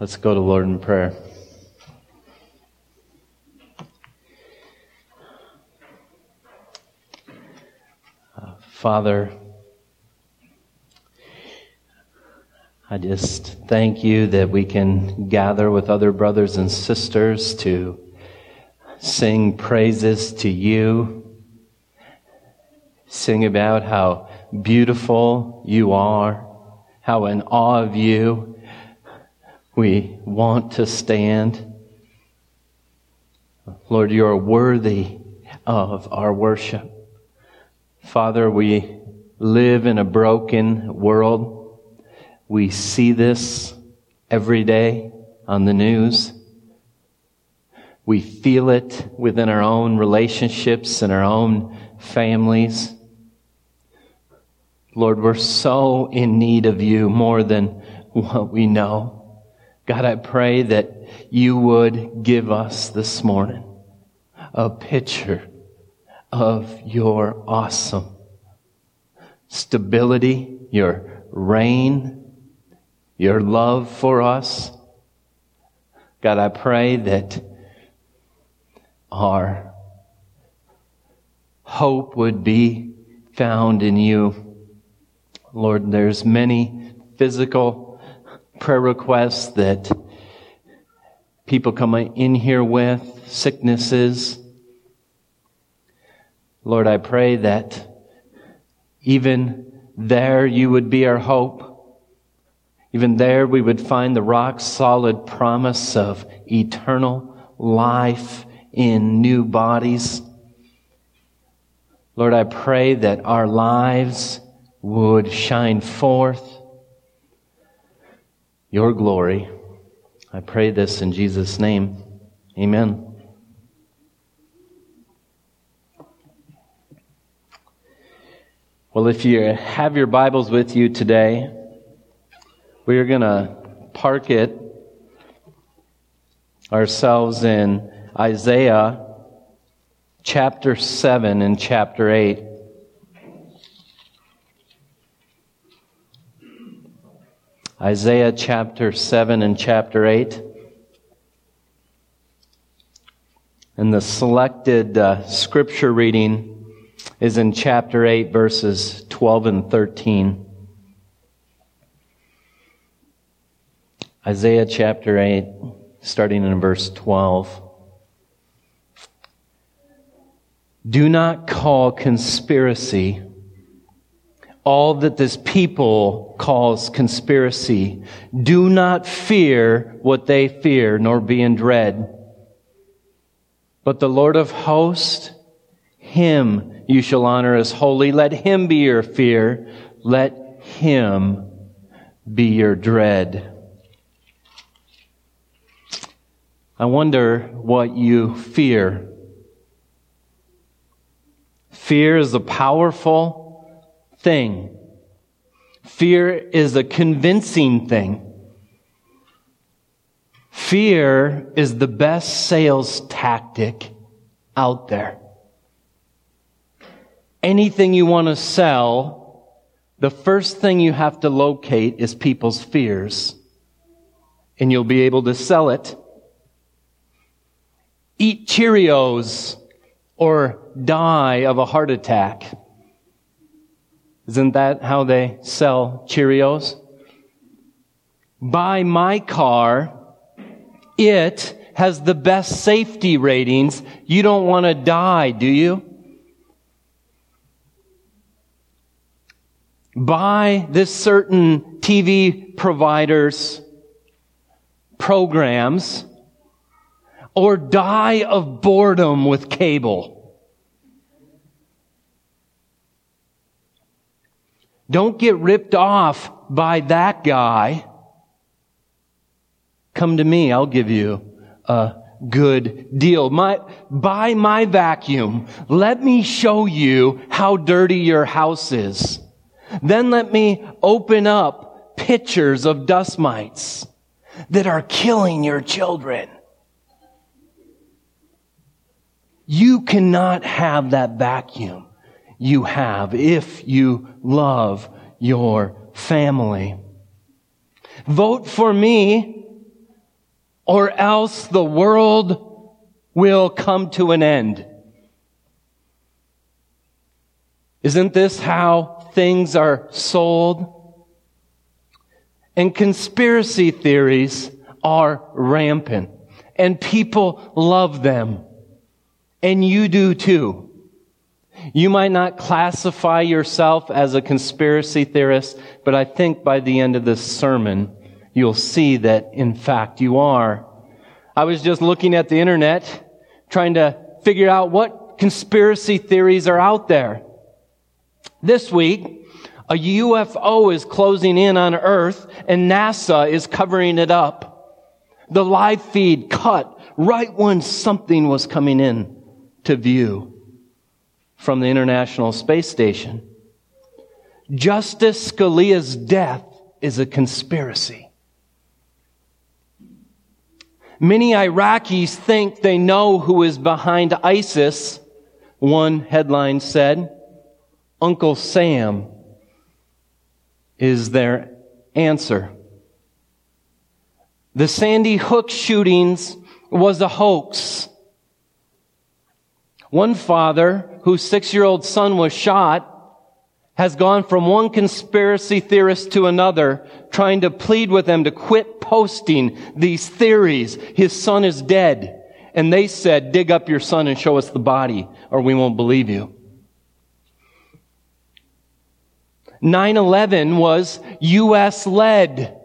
Let's go to Lord in prayer. Father, I just thank you that we can gather with other brothers and sisters to sing praises to you, sing about how beautiful you are, how in awe of you we want to stand. Lord, you are worthy of our worship. Father, we live in a broken world. We see this every day on the news. We feel it within our own relationships and our own families. Lord, we're so in need of you more than what we know. God, I pray that you would give us this morning a picture of your awesome stability, your reign, your love for us. God, I pray that our hope would be found in you. Lord, there's many physical prayer requests that people come in here with, sicknesses. Lord, I pray that even there you would be our hope. Even there we would find the rock solid promise of eternal life in new bodies. Lord, I pray that our lives would shine forth your glory. I pray this in Jesus' name. Amen. Well, if you have your Bibles with you today, we are going to park it ourselves in Isaiah chapter 7 and chapter 8. Isaiah chapter 7 and chapter 8. And the selected uh, scripture reading is in chapter 8, verses 12 and 13. Isaiah chapter 8, starting in verse 12. Do not call conspiracy all that this people calls conspiracy. Do not fear what they fear, nor be in dread. But the Lord of hosts, him you shall honor as holy. Let him be your fear. Let him be your dread. I wonder what you fear. Fear is a powerful thing. Fear is a convincing thing. Fear is the best sales tactic out there. Anything you want to sell, the first thing you have to locate is people's fears. And you'll be able to sell it. Eat Cheerios or die of a heart attack. Isn't that how they sell Cheerios? Buy my car. It has the best safety ratings. You don't want to die, do you? Buy this certain TV provider's programs or die of boredom with cable. Don't get ripped off by that guy. Come to me. I'll give you a good deal. My, buy my vacuum. Let me show you how dirty your house is. Then let me open up pictures of dust mites that are killing your children. You cannot have that vacuum you have if you love your family. Vote for me or else the world will come to an end. Isn't this how things are sold? And conspiracy theories are rampant and people love them. And you do too. You might not classify yourself as a conspiracy theorist, but I think by the end of this sermon, you'll see that in fact you are. I was just looking at the internet, trying to figure out what conspiracy theories are out there. This week, a UFO is closing in on Earth and NASA is covering it up. The live feed cut right when something was coming in to view from the International Space Station. Justice Scalia's death is a conspiracy. Many Iraqis think they know who is behind ISIS, one headline said. Uncle Sam is their answer. The Sandy Hook shootings was a hoax. One father whose six year old son was shot has gone from one conspiracy theorist to another, trying to plead with them to quit posting these theories. His son is dead. And they said, dig up your son and show us the body, or we won't believe you. 9-11 was U.S. led.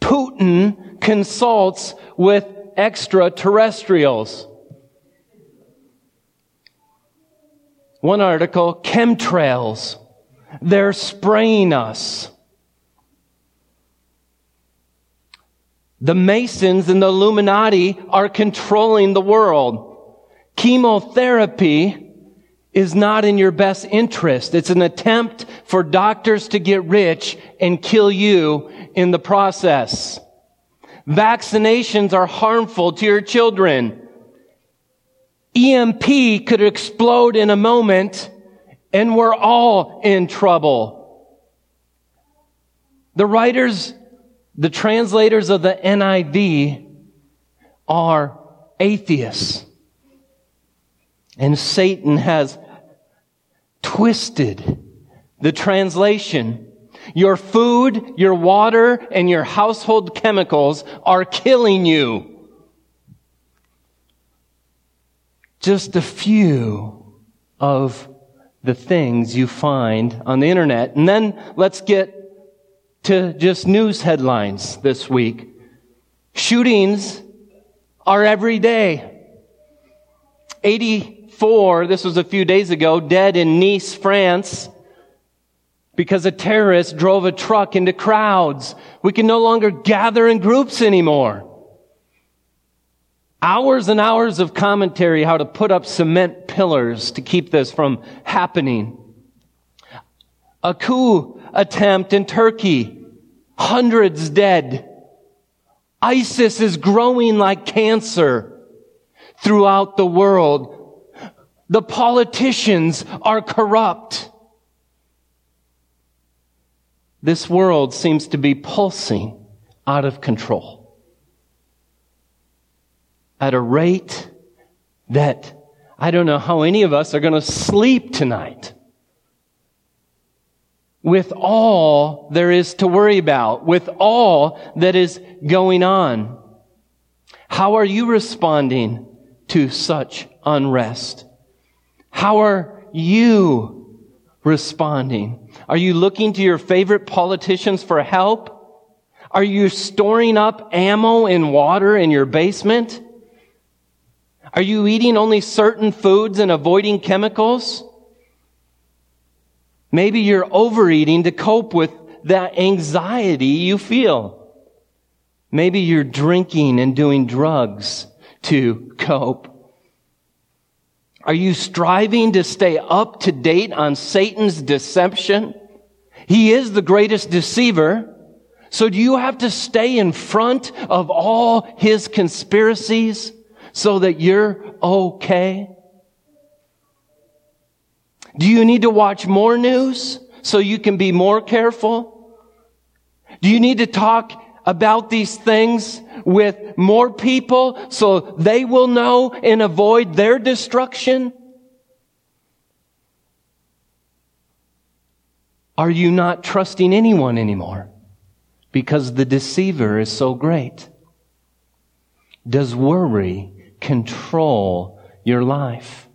Putin consults with extraterrestrials. One article, chemtrails. They're spraying us. The Masons and the Illuminati are controlling the world. Chemotherapy is not in your best interest. It's an attempt for doctors to get rich and kill you in the process. Vaccinations are harmful to your children. EMP could explode in a moment and we're all in trouble. The writers, the translators of the NIV are atheists. And Satan has twisted the translation your food, your water, and your household chemicals are killing you. Just a few of the things you find on the internet. And then let's get to just news headlines this week. Shootings are every day. 84, this was a few days ago, dead in Nice, France because a terrorist drove a truck into crowds. We can no longer gather in groups anymore. Hours and hours of commentary how to put up cement pillars to keep this from happening. A coup attempt in Turkey. Hundreds dead. ISIS is growing like cancer throughout the world. The politicians are corrupt. This world seems to be pulsing out of control at a rate that I don't know how any of us are going to sleep tonight. With all there is to worry about, with all that is going on. How are you responding to such unrest? How are you responding? Are you looking to your favorite politicians for help? Are you storing up ammo and water in your basement? Are you eating only certain foods and avoiding chemicals? Maybe you're overeating to cope with that anxiety you feel. Maybe you're drinking and doing drugs to cope. Are you striving to stay up to date on Satan's deception? He is the greatest deceiver. So do you have to stay in front of all his conspiracies so that you're okay? Do you need to watch more news so you can be more careful? Do you need to talk about these things with more people so they will know and avoid their destruction? Are you not trusting anyone anymore because the deceiver is so great? Does worry control your life?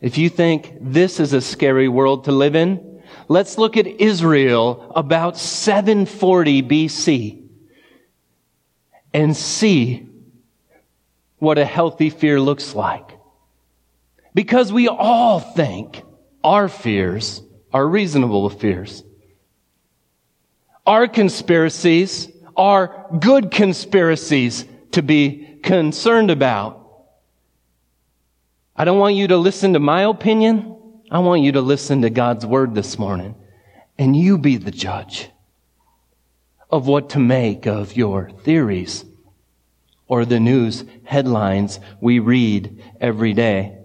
If you think this is a scary world to live in, let's look at Israel about 740 BC and see what a healthy fear looks like. Because we all think our fears are reasonable fears. Our conspiracies are good conspiracies to be concerned about. I don't want you to listen to my opinion. I want you to listen to God's word this morning and you be the judge of what to make of your theories or the news headlines we read every day.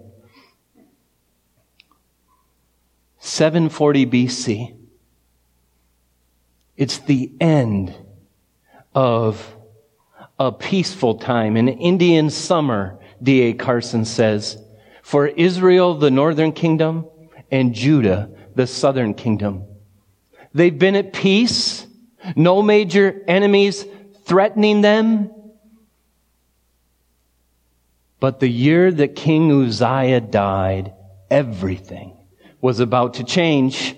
740 BC. It's the end of a peaceful time, an Indian summer, D.A. Carson says, for Israel, the northern kingdom, and Judah, the southern kingdom. They've been at peace, no major enemies threatening them. But the year that King Uzziah died, everything was about to change.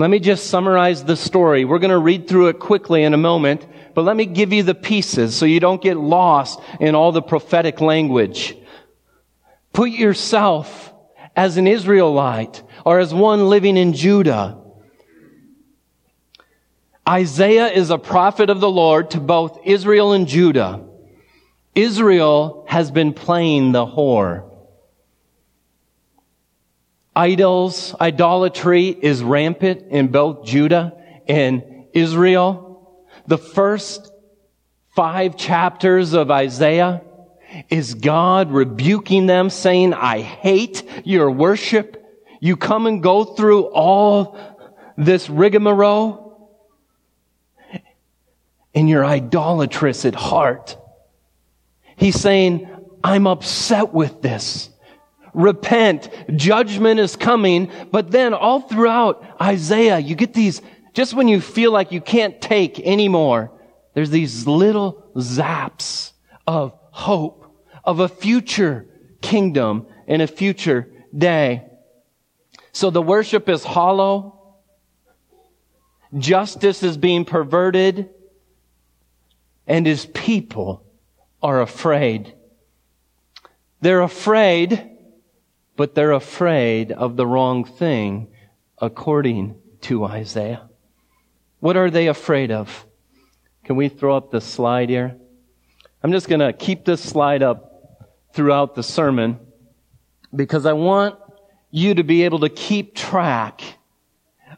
Let me just summarize the story. We're going to read through it quickly in a moment, but let me give you the pieces so you don't get lost in all the prophetic language. Put yourself as an Israelite or as one living in Judah. Isaiah is a prophet of the Lord to both Israel and Judah. Israel has been playing the whore idols, idolatry is rampant in both Judah and Israel. The first five chapters of Isaiah is God rebuking them saying, I hate your worship. You come and go through all this rigmarole and you're idolatrous at heart. He's saying, I'm upset with this repent. Judgment is coming. But then all throughout Isaiah, you get these, just when you feel like you can't take anymore, there's these little zaps of hope of a future kingdom in a future day. So the worship is hollow. Justice is being perverted and his people are afraid. They're afraid but they're afraid of the wrong thing according to Isaiah. What are they afraid of? Can we throw up the slide here? I'm just going to keep this slide up throughout the sermon because I want you to be able to keep track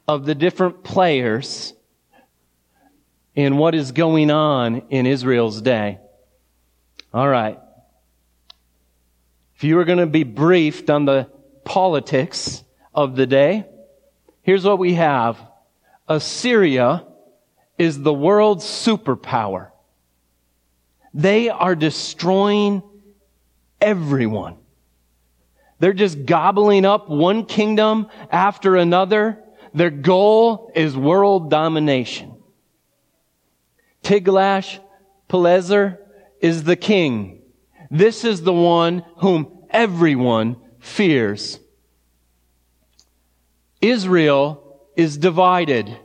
of the different players in what is going on in Israel's day. All right. If you were going to be briefed on the politics of the day, here's what we have. Assyria is the world's superpower. They are destroying everyone. They're just gobbling up one kingdom after another. Their goal is world domination. Tiglath-Pileser is the king. This is the one whom everyone fears. Israel is divided.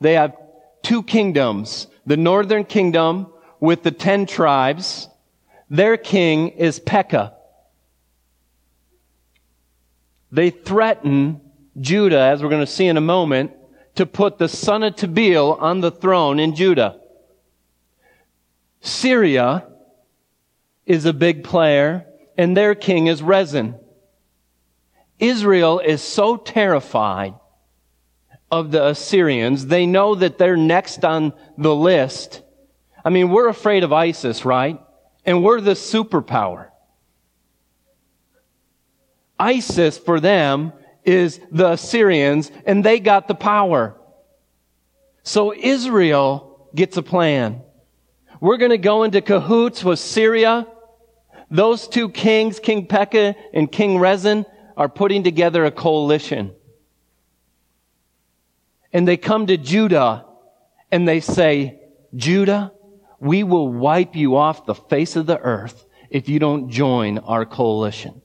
They have two kingdoms. The northern kingdom with the ten tribes. Their king is Pekah. They threaten Judah, as we're going to see in a moment, to put the son of Tabeel on the throne in Judah. Syria is a big player, and their king is Rezin. Israel is so terrified of the Assyrians, they know that they're next on the list. I mean, we're afraid of ISIS, right? And we're the superpower. ISIS for them is the Assyrians, and they got the power. So Israel gets a plan. We're going to go into cahoots with Syria. Those two kings, King Pekah and King Rezin, are putting together a coalition. And they come to Judah and they say, Judah, we will wipe you off the face of the earth if you don't join our coalition.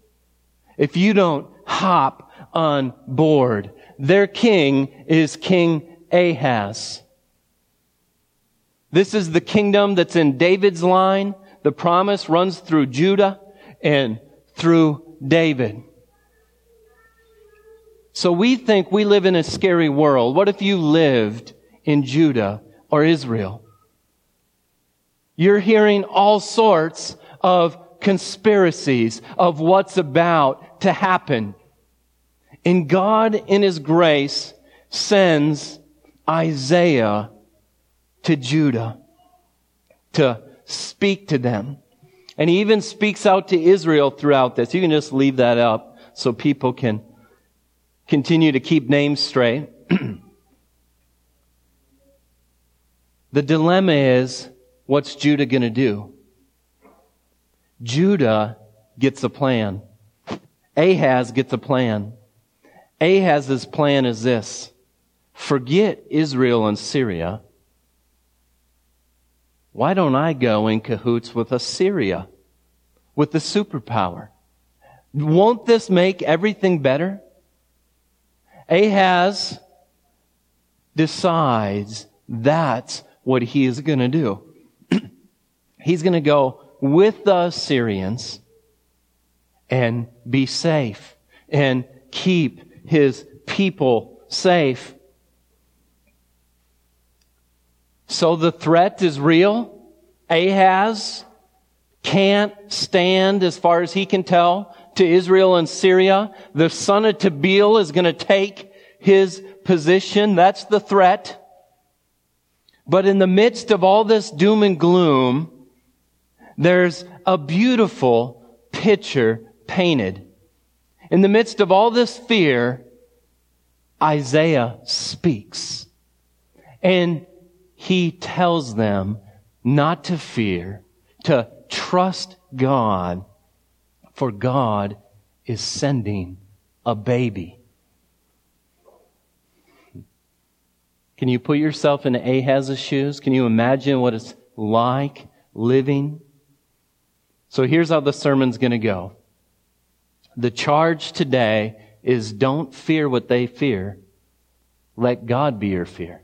If you don't hop on board. Their king is King Ahaz. This is the kingdom that's in David's line. The promise runs through Judah and through David. So we think we live in a scary world. What if you lived in Judah or Israel? You're hearing all sorts of conspiracies of what's about to happen. And God, in His grace, sends Isaiah to Judah to speak to them. And he even speaks out to Israel throughout this. You can just leave that up so people can continue to keep names straight. the dilemma is what's Judah going to do? Judah gets a plan. Ahaz gets a plan. Ahaz's plan is this. Forget Israel and Syria. Why don't I go in cahoots with Assyria, with the superpower? Won't this make everything better? Ahaz decides that's what he is going to do. He's going to go with the Assyrians and be safe and keep his people safe. So the threat is real. Ahaz can't stand, as far as he can tell, to Israel and Syria. The son of Tabeel is going to take his position. That's the threat. But in the midst of all this doom and gloom, there's a beautiful picture painted. In the midst of all this fear, Isaiah speaks. And he tells them not to fear, to trust God, for God is sending a baby. Can you put yourself in Ahaz's shoes? Can you imagine what it's like living? So here's how the sermon's going to go. The charge today is don't fear what they fear. Let God be your fear.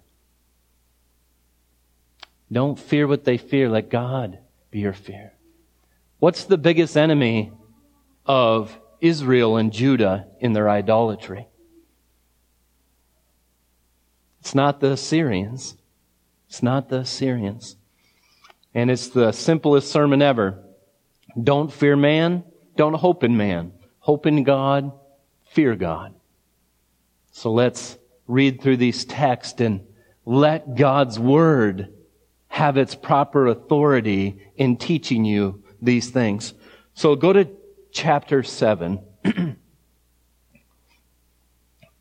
Don't fear what they fear. Let God be your fear. What's the biggest enemy of Israel and Judah in their idolatry? It's not the Assyrians. It's not the Assyrians. And it's the simplest sermon ever. Don't fear man. Don't hope in man. Hope in God. Fear God. So let's read through these texts and let God's word have its proper authority in teaching you these things. So go to chapter 7.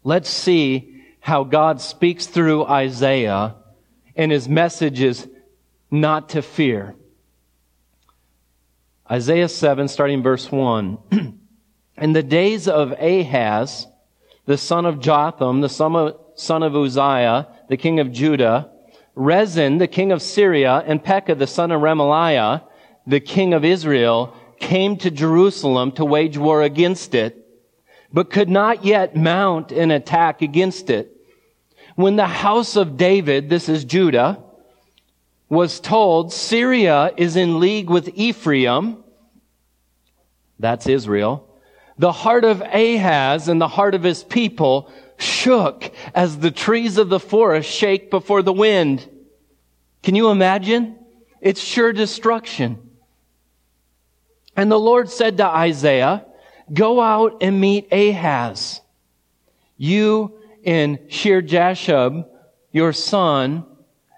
Let's see how God speaks through Isaiah and his message is not to fear. Isaiah 7, starting verse 1. In the days of Ahaz, the son of Jotham, the son of, son of Uzziah, the king of Judah, Rezin, the king of Syria, and Pekah, the son of Remaliah, the king of Israel, came to Jerusalem to wage war against it, but could not yet mount an attack against it. When the house of David, this is Judah, was told Syria is in league with Ephraim, that's Israel, the heart of Ahaz and the heart of his people shook as the trees of the forest shake before the wind. Can you imagine? It's sure destruction. And the Lord said to Isaiah, go out and meet Ahaz. You and Shear-jashub, your son,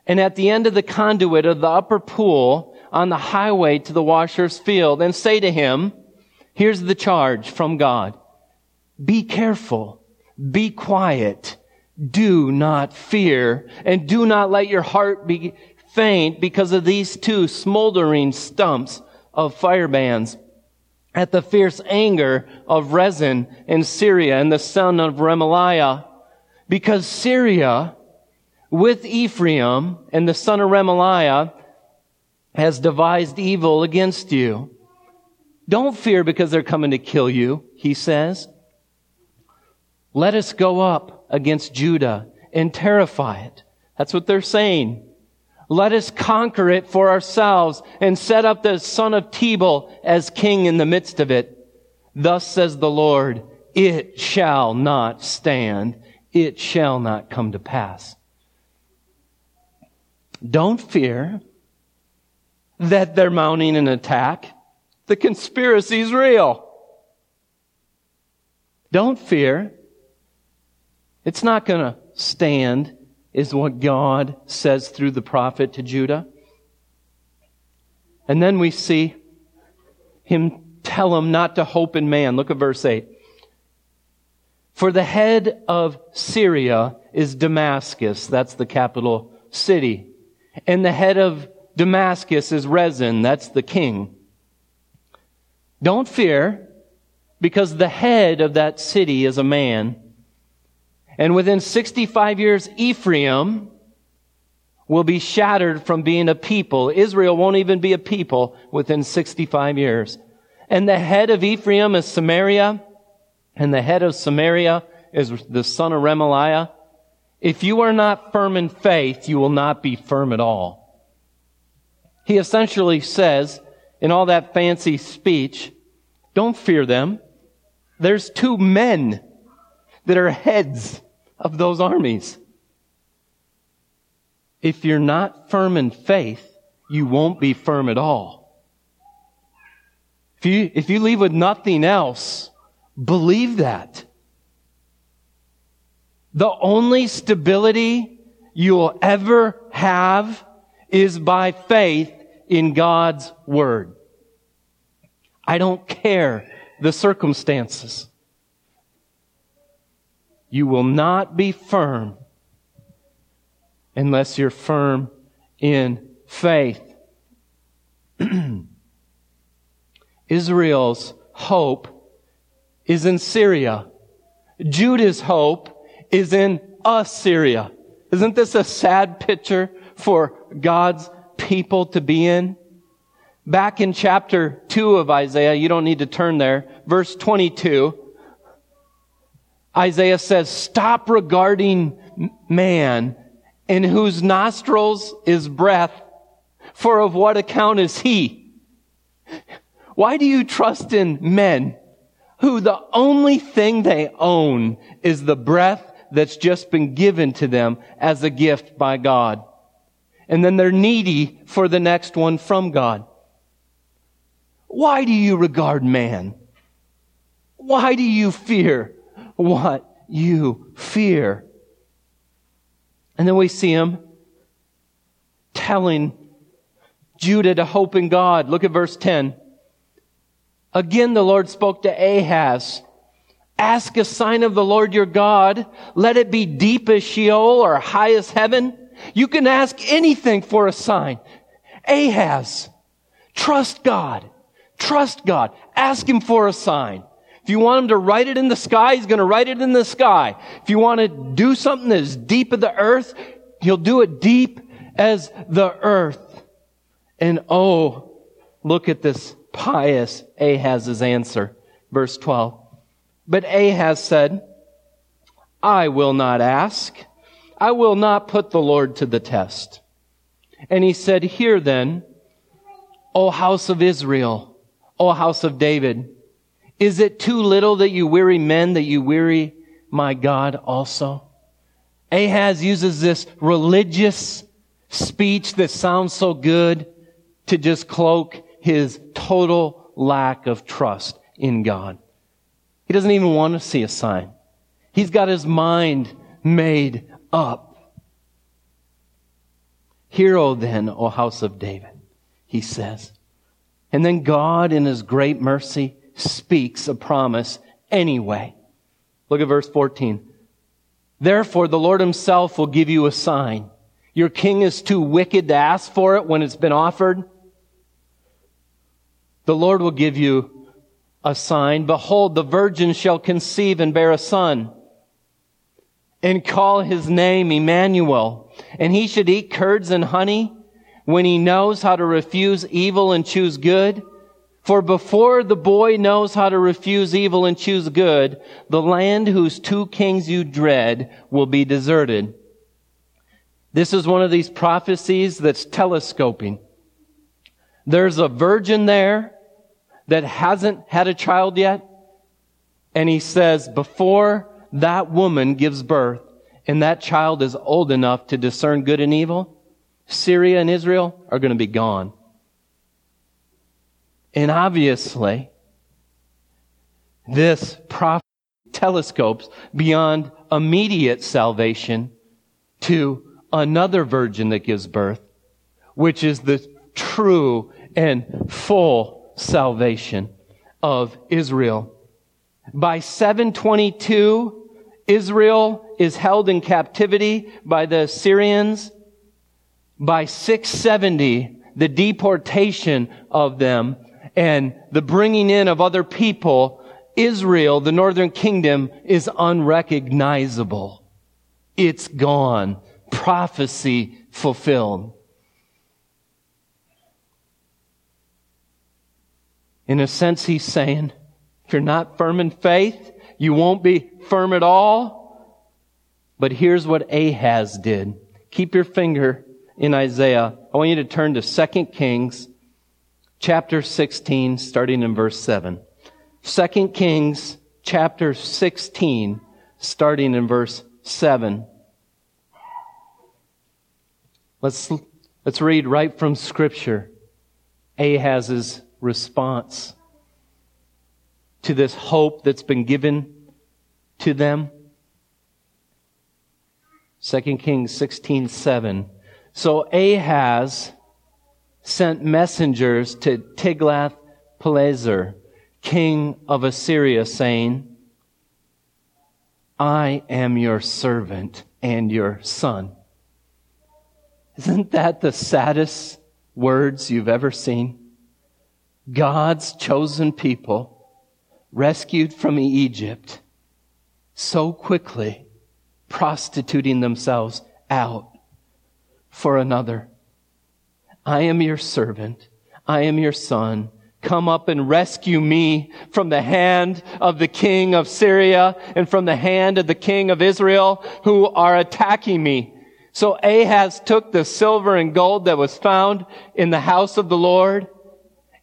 and at the end of the conduit of the upper pool on the highway to the washer's field and say to him, here's the charge from God. Be careful be quiet. Do not fear and do not let your heart be faint because of these two smoldering stumps of firebands at the fierce anger of Rezin in Syria and the son of Remaliah, because Syria with Ephraim and the son of Remaliah has devised evil against you. Don't fear because they're coming to kill you, he says. Let us go up against Judah and terrify it. That's what they're saying. Let us conquer it for ourselves and set up the son of Tabeel as king in the midst of it. Thus says the Lord, it shall not stand. It shall not come to pass. Don't fear that they're mounting an attack. The conspiracy is real. Don't fear. It's not going to stand is what God says through the prophet to Judah. And then we see him tell him not to hope in man. Look at verse 8. For the head of Syria is Damascus. That's the capital city. And the head of Damascus is Rezin. That's the king. Don't fear because the head of that city is a man and within 65 years, Ephraim will be shattered from being a people. Israel won't even be a people within 65 years. And the head of Ephraim is Samaria, and the head of Samaria is the son of Remaliah. If you are not firm in faith, you will not be firm at all. He essentially says, in all that fancy speech, don't fear them. There's two men that are heads of those armies. If you're not firm in faith, you won't be firm at all. If you, if you leave with nothing else, believe that. The only stability you'll ever have is by faith in God's Word. I don't care the circumstances. You will not be firm unless you're firm in faith. Israel's hope is in Syria. Judah's hope is in Assyria. Isn't this a sad picture for God's people to be in? Back in chapter 2 of Isaiah, you don't need to turn there, verse 22, Isaiah says, stop regarding man in whose nostrils is breath, for of what account is he? Why do you trust in men who the only thing they own is the breath that's just been given to them as a gift by God? And then they're needy for the next one from God. Why do you regard man? Why do you fear what you fear. And then we see him telling Judah to hope in God. Look at verse 10. Again, the Lord spoke to Ahaz. Ask a sign of the Lord your God. Let it be deep as Sheol or high as heaven. You can ask anything for a sign. Ahaz, trust God. Trust God. Ask Him for a sign. If you want him to write it in the sky, he's going to write it in the sky. If you want to do something as deep as the earth, he'll do it deep as the earth. And oh, look at this pious Ahaz's answer. Verse 12. But Ahaz said, I will not ask. I will not put the Lord to the test. And he said, Hear then, O house of Israel, O house of David, is it too little that you weary men, that you weary my God also? Ahaz uses this religious speech that sounds so good to just cloak his total lack of trust in God. He doesn't even want to see a sign. He's got his mind made up. Hear, O then, O house of David, he says. And then God, in his great mercy, speaks a promise anyway. Look at verse 14. Therefore, the Lord himself will give you a sign. Your king is too wicked to ask for it when it's been offered. The Lord will give you a sign. Behold, the virgin shall conceive and bear a son and call his name Emmanuel. And he should eat curds and honey when he knows how to refuse evil and choose good. For before the boy knows how to refuse evil and choose good, the land whose two kings you dread will be deserted. This is one of these prophecies that's telescoping. There's a virgin there that hasn't had a child yet. And he says, before that woman gives birth and that child is old enough to discern good and evil, Syria and Israel are going to be gone. And obviously, this prophet telescopes beyond immediate salvation to another virgin that gives birth, which is the true and full salvation of Israel. By 722, Israel is held in captivity by the Assyrians. By 670, the deportation of them and the bringing in of other people, Israel, the northern kingdom, is unrecognizable. It's gone. Prophecy fulfilled. In a sense, he's saying, if you're not firm in faith, you won't be firm at all. But here's what Ahaz did. Keep your finger in Isaiah. I want you to turn to 2 Kings chapter 16, starting in verse 7. 2 Kings chapter 16, starting in verse 7. Let's, let's read right from Scripture Ahaz's response to this hope that's been given to them. 2 Kings 16, 7. So Ahaz sent messengers to Tiglath-Pileser, king of Assyria, saying, I am your servant and your son. Isn't that the saddest words you've ever seen? God's chosen people, rescued from Egypt, so quickly prostituting themselves out for another. I am your servant. I am your son. Come up and rescue me from the hand of the king of Syria and from the hand of the king of Israel who are attacking me. So Ahaz took the silver and gold that was found in the house of the Lord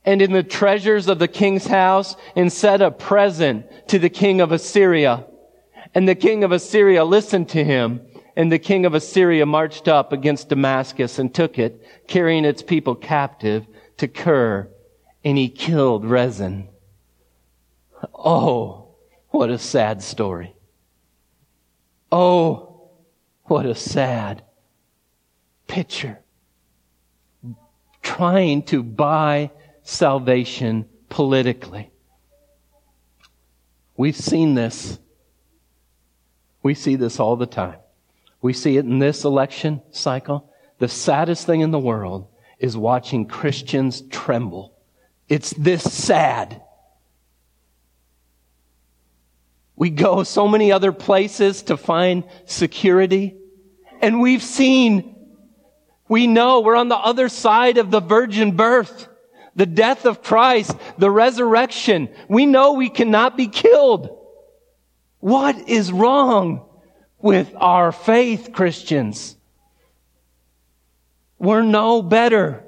and in the treasures of the king's house and set a present to the king of Assyria. And the king of Assyria listened to him and the king of Assyria marched up against Damascus and took it, carrying its people captive to Kir, and he killed Rezin. Oh, what a sad story. Oh, what a sad picture. Trying to buy salvation politically. We've seen this. We see this all the time. We see it in this election cycle. The saddest thing in the world is watching Christians tremble. It's this sad. We go so many other places to find security. And we've seen, we know we're on the other side of the virgin birth, the death of Christ, the resurrection. We know we cannot be killed. What is wrong? With our faith, Christians. We're no better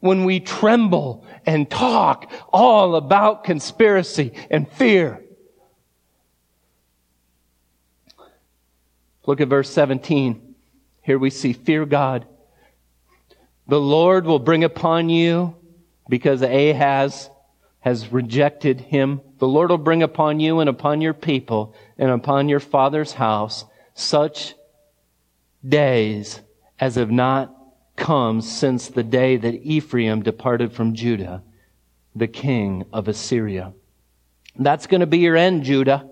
when we tremble and talk all about conspiracy and fear. Look at verse 17. Here we see fear God. The Lord will bring upon you because Ahaz has rejected him. The Lord will bring upon you and upon your people and upon your father's house such days as have not come since the day that Ephraim departed from Judah, the king of Assyria. That's going to be your end, Judah.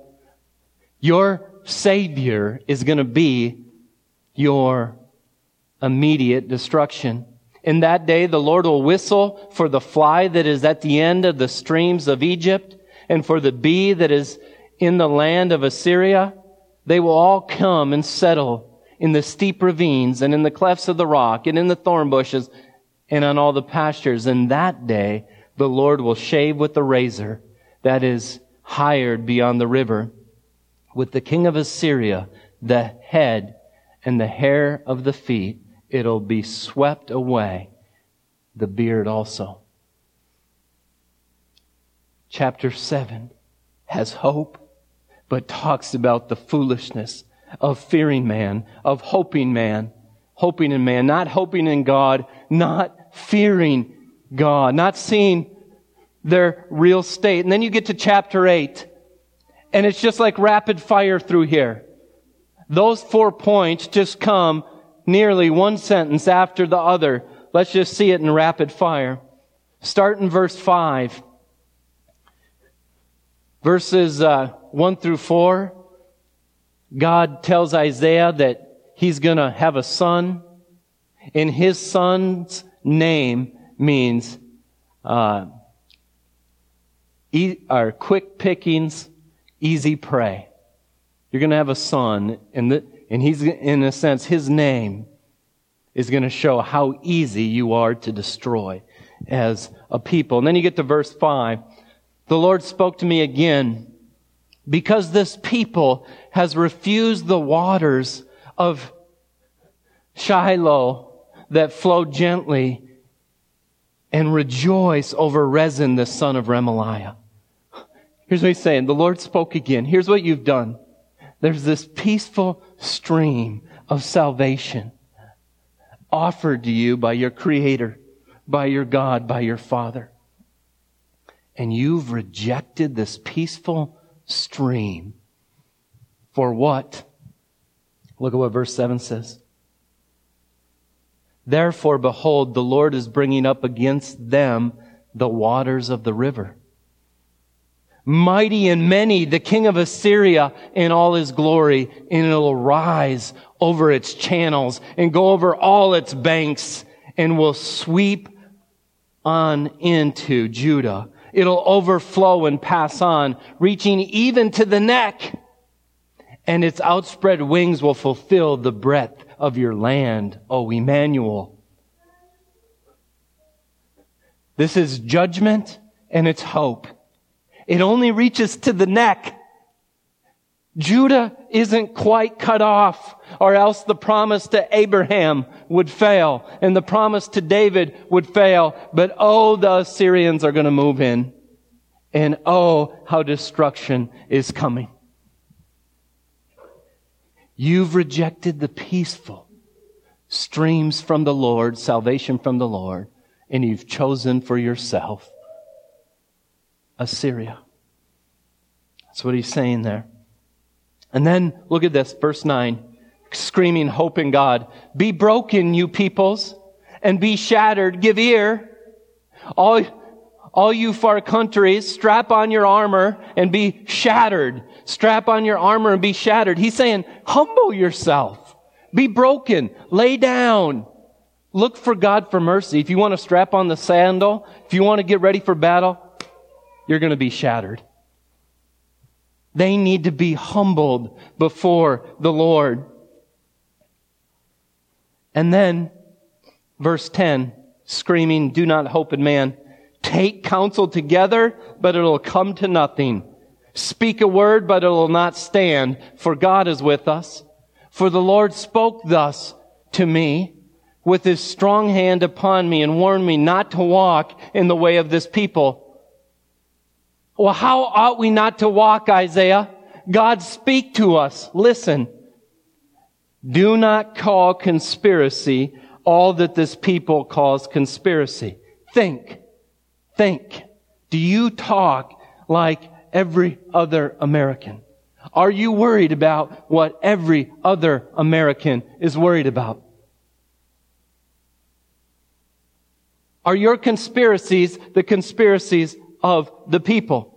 Your Savior is going to be your immediate destruction. In that day, the Lord will whistle for the fly that is at the end of the streams of Egypt and for the bee that is in the land of Assyria. They will all come and settle in the steep ravines and in the clefts of the rock and in the thorn bushes and on all the pastures. And that day, the Lord will shave with the razor that is hired beyond the river with the king of Assyria, the head and the hair of the feet it'll be swept away, the beard also. Chapter 7 has hope, but talks about the foolishness of fearing man, of hoping man, hoping in man, not hoping in God, not fearing God, not seeing their real state. And then you get to chapter 8, and it's just like rapid fire through here. Those four points just come nearly one sentence after the other. Let's just see it in rapid fire. Start in verse 5. Verses uh, 1 through 4. God tells Isaiah that he's going to have a son, and his son's name means uh, e- are quick pickings, easy prey. You're going to have a son, and the, and he's, in a sense, his name is going to show how easy you are to destroy as a people. And then you get to verse 5. The Lord spoke to me again because this people has refused the waters of Shiloh that flow gently and rejoice over Rezin, the son of Remaliah. Here's what he's saying. The Lord spoke again. Here's what you've done. There's this peaceful stream of salvation offered to you by your Creator, by your God, by your Father. And you've rejected this peaceful stream. For what? Look at what verse 7 says. Therefore, behold, the Lord is bringing up against them the waters of the river mighty and many, the king of Assyria in all his glory, and it'll rise over its channels and go over all its banks and will sweep on into Judah. It'll overflow and pass on, reaching even to the neck. And its outspread wings will fulfill the breadth of your land, O Emmanuel. This is judgment and it's hope. It only reaches to the neck. Judah isn't quite cut off, or else the promise to Abraham would fail, and the promise to David would fail. But oh, the Assyrians are going to move in, and oh, how destruction is coming. You've rejected the peaceful streams from the Lord, salvation from the Lord, and you've chosen for yourself Assyria. That's what he's saying there. And then look at this, verse 9, screaming hope in God. Be broken, you peoples, and be shattered. Give ear. All, all you far countries, strap on your armor and be shattered. Strap on your armor and be shattered. He's saying, humble yourself. Be broken. Lay down. Look for God for mercy. If you want to strap on the sandal, if you want to get ready for battle, you're going to be shattered. They need to be humbled before the Lord. And then, verse 10, screaming, do not hope in man. Take counsel together, but it'll come to nothing. Speak a word, but it will not stand, for God is with us. For the Lord spoke thus to me with his strong hand upon me and warned me not to walk in the way of this people. Well, how ought we not to walk, Isaiah? God speak to us. Listen. Do not call conspiracy all that this people calls conspiracy. Think. Think. Do you talk like every other American? Are you worried about what every other American is worried about? Are your conspiracies the conspiracies of the people.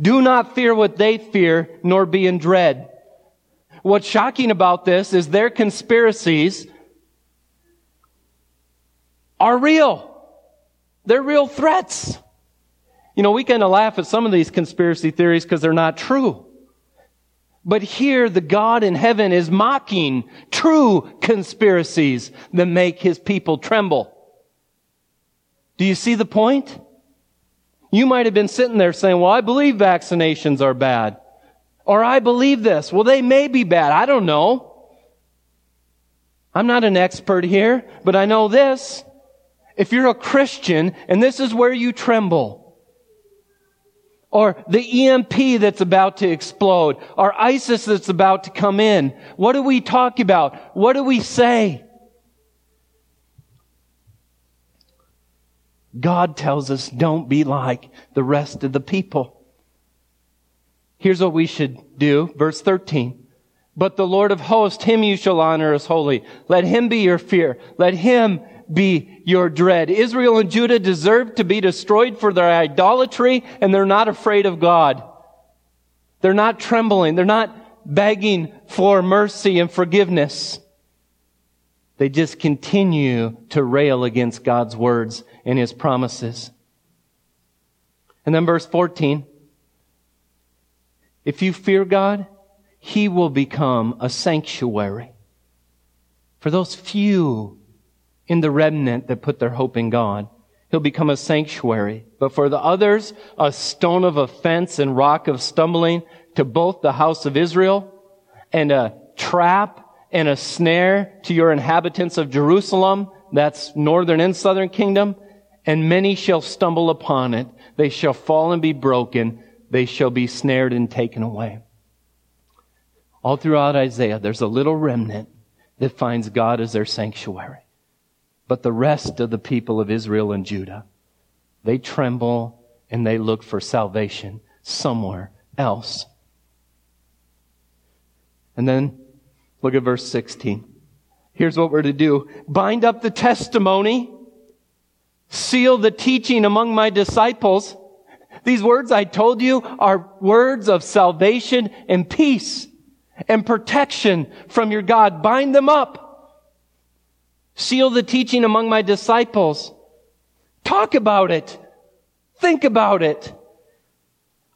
Do not fear what they fear, nor be in dread. What's shocking about this is their conspiracies are real. They're real threats. You know, we kind of laugh at some of these conspiracy theories because they're not true. But here, the God in heaven is mocking true conspiracies that make his people tremble. Do you see the point? You might have been sitting there saying, well, I believe vaccinations are bad. Or I believe this. Well, they may be bad. I don't know. I'm not an expert here, but I know this. If you're a Christian and this is where you tremble, or the EMP that's about to explode, or ISIS that's about to come in, what do we talk about? What do we say? God tells us don't be like the rest of the people. Here's what we should do. Verse 13. But the Lord of hosts, him you shall honor as holy. Let him be your fear. Let him be your dread. Israel and Judah deserve to be destroyed for their idolatry and they're not afraid of God. They're not trembling. They're not begging for mercy and forgiveness. They just continue to rail against God's words and His promises. And then verse 14. If you fear God, He will become a sanctuary for those few in the remnant that put their hope in God. He'll become a sanctuary. But for the others, a stone of offense and rock of stumbling to both the house of Israel and a trap and a snare to your inhabitants of Jerusalem. That's northern and southern kingdom. And many shall stumble upon it. They shall fall and be broken. They shall be snared and taken away. All throughout Isaiah, there's a little remnant that finds God as their sanctuary. But the rest of the people of Israel and Judah, they tremble and they look for salvation somewhere else. And then look at verse 16. Here's what we're to do. Bind up the testimony. Seal the teaching among my disciples. These words I told you are words of salvation and peace and protection from your God. Bind them up. Seal the teaching among my disciples. Talk about it. Think about it.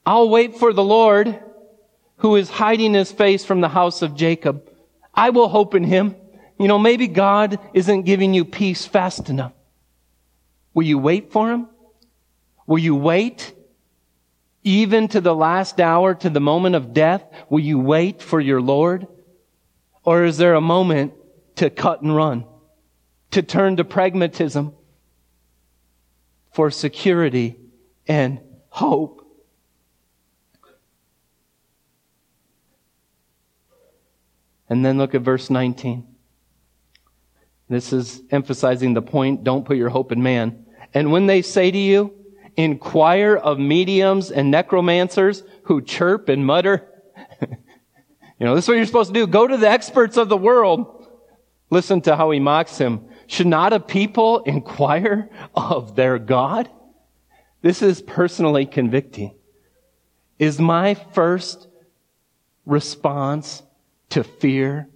I'll wait for the Lord who is hiding his face from the house of Jacob. I will hope in him. You know, maybe God isn't giving you peace fast enough. Will you wait for him? Will you wait even to the last hour, to the moment of death? Will you wait for your Lord? Or is there a moment to cut and run? to turn to pragmatism for security and hope. And then look at verse 19. This is emphasizing the point don't put your hope in man. And when they say to you, inquire of mediums and necromancers who chirp and mutter, you know, this is what you're supposed to do. Go to the experts of the world. Listen to how he mocks him. Should not a people inquire of their God? This is personally convicting. Is my first response to fear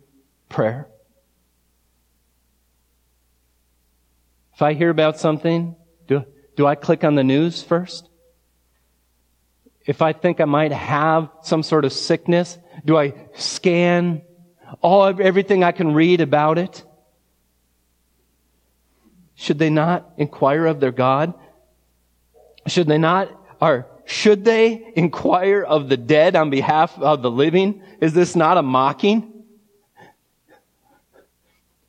prayer? If I hear about something, do, do I click on the news first? If I think I might have some sort of sickness, do I scan all everything I can read about it? Should they not inquire of their God? Should they not, or should they inquire of the dead on behalf of the living? Is this not a mocking?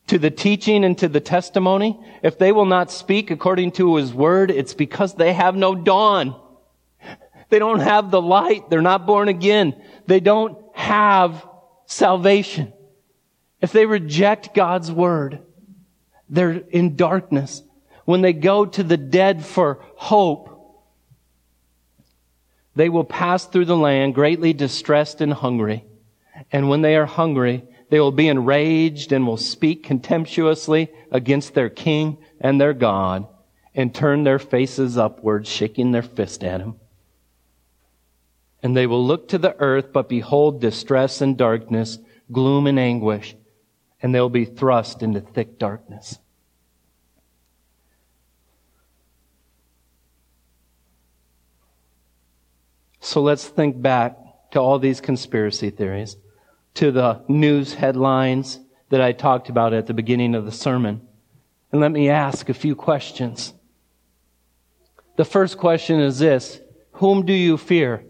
To the teaching and to the testimony? If they will not speak according to his word, it's because they have no dawn. They don't have the light. They're not born again. They don't have salvation. If they reject God's word, they're in darkness. When they go to the dead for hope, they will pass through the land greatly distressed and hungry. And when they are hungry, they will be enraged and will speak contemptuously against their king and their God and turn their faces upward, shaking their fist at him. And they will look to the earth, but behold distress and darkness, gloom and anguish and they'll be thrust into thick darkness. So let's think back to all these conspiracy theories, to the news headlines that I talked about at the beginning of the sermon. And let me ask a few questions. The first question is this Whom do you fear?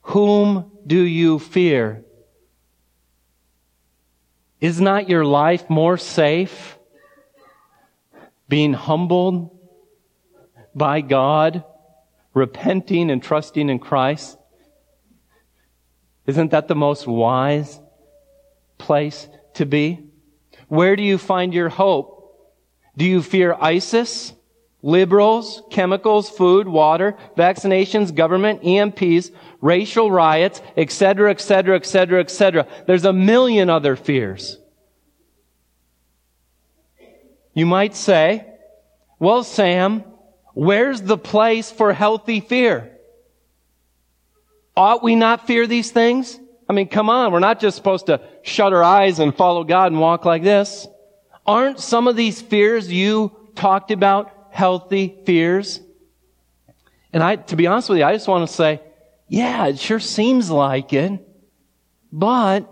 Whom do you fear? Is not your life more safe being humbled by God, repenting and trusting in Christ? Isn't that the most wise place to be? Where do you find your hope? Do you fear ISIS, liberals, chemicals, food, water, vaccinations, government, EMPs, racial riots, etc., etc., etc., etc.? There's a million other fears. You might say, well, Sam, where's the place for healthy fear? Ought we not fear these things? I mean, come on, we're not just supposed to shut our eyes and follow God and walk like this. Aren't some of these fears you talked about healthy fears? And I, to be honest with you, I just want to say, yeah, it sure seems like it. But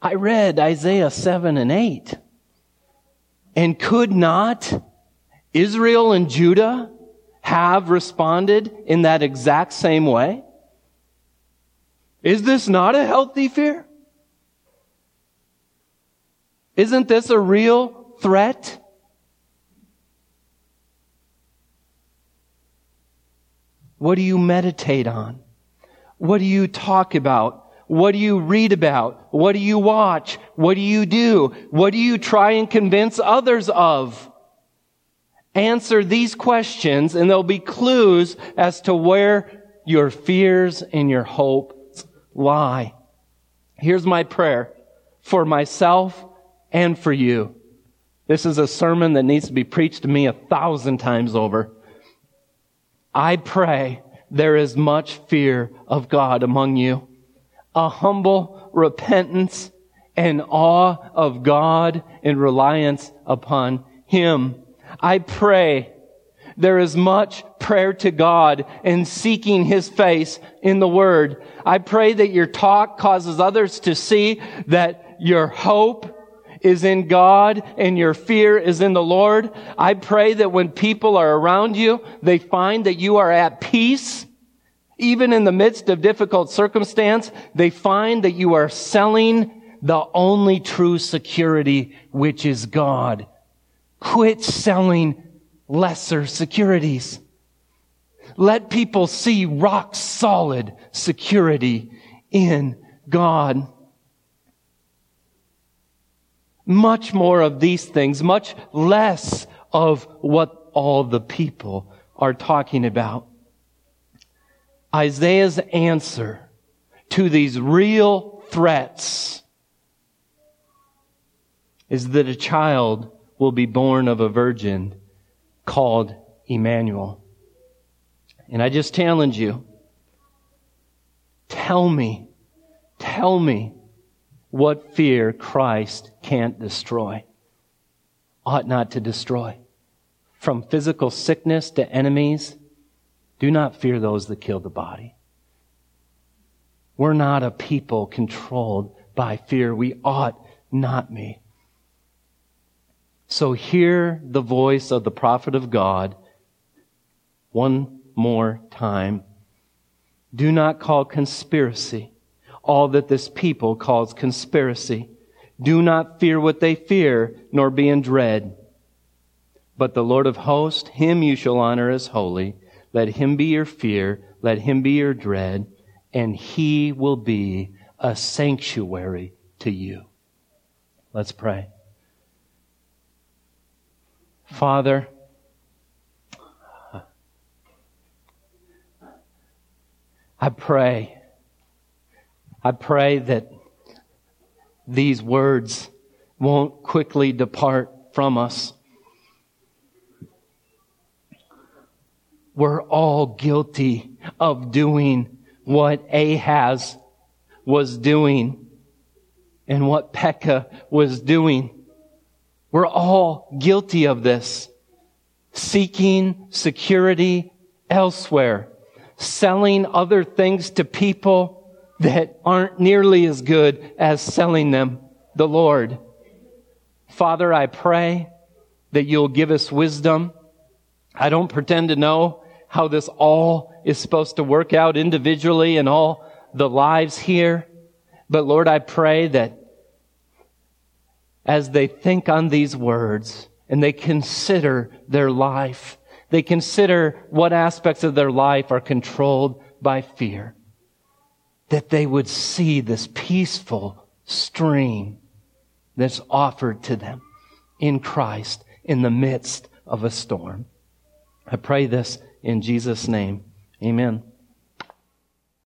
I read Isaiah 7 and 8. And could not Israel and Judah have responded in that exact same way? Is this not a healthy fear? Isn't this a real threat? What do you meditate on? What do you talk about? What do you read about? What do you watch? What do you do? What do you try and convince others of? Answer these questions and there'll be clues as to where your fears and your hopes lie. Here's my prayer for myself and for you. This is a sermon that needs to be preached to me a thousand times over. I pray there is much fear of God among you a humble repentance and awe of God and reliance upon Him. I pray there is much prayer to God and seeking His face in the Word. I pray that your talk causes others to see that your hope is in God and your fear is in the Lord. I pray that when people are around you, they find that you are at peace even in the midst of difficult circumstance, they find that you are selling the only true security, which is God. Quit selling lesser securities. Let people see rock solid security in God. Much more of these things, much less of what all the people are talking about. Isaiah's answer to these real threats is that a child will be born of a virgin called Emmanuel. And I just challenge you. Tell me, tell me what fear Christ can't destroy, ought not to destroy. From physical sickness to enemies do not fear those that kill the body. We're not a people controlled by fear. We ought not be. So hear the voice of the prophet of God one more time. Do not call conspiracy all that this people calls conspiracy. Do not fear what they fear, nor be in dread. But the Lord of hosts, him you shall honor as holy. Let him be your fear. Let him be your dread. And he will be a sanctuary to you. Let's pray. Father, I pray, I pray that these words won't quickly depart from us. We're all guilty of doing what Ahaz was doing and what Pekah was doing. We're all guilty of this. Seeking security elsewhere. selling other things to people that aren't nearly as good as selling them the Lord. Father, I pray that you'll give us wisdom. I don't pretend to know how this all is supposed to work out individually in all the lives here. But Lord, I pray that as they think on these words and they consider their life, they consider what aspects of their life are controlled by fear, that they would see this peaceful stream that's offered to them in Christ in the midst of a storm. I pray this in Jesus' name. Amen.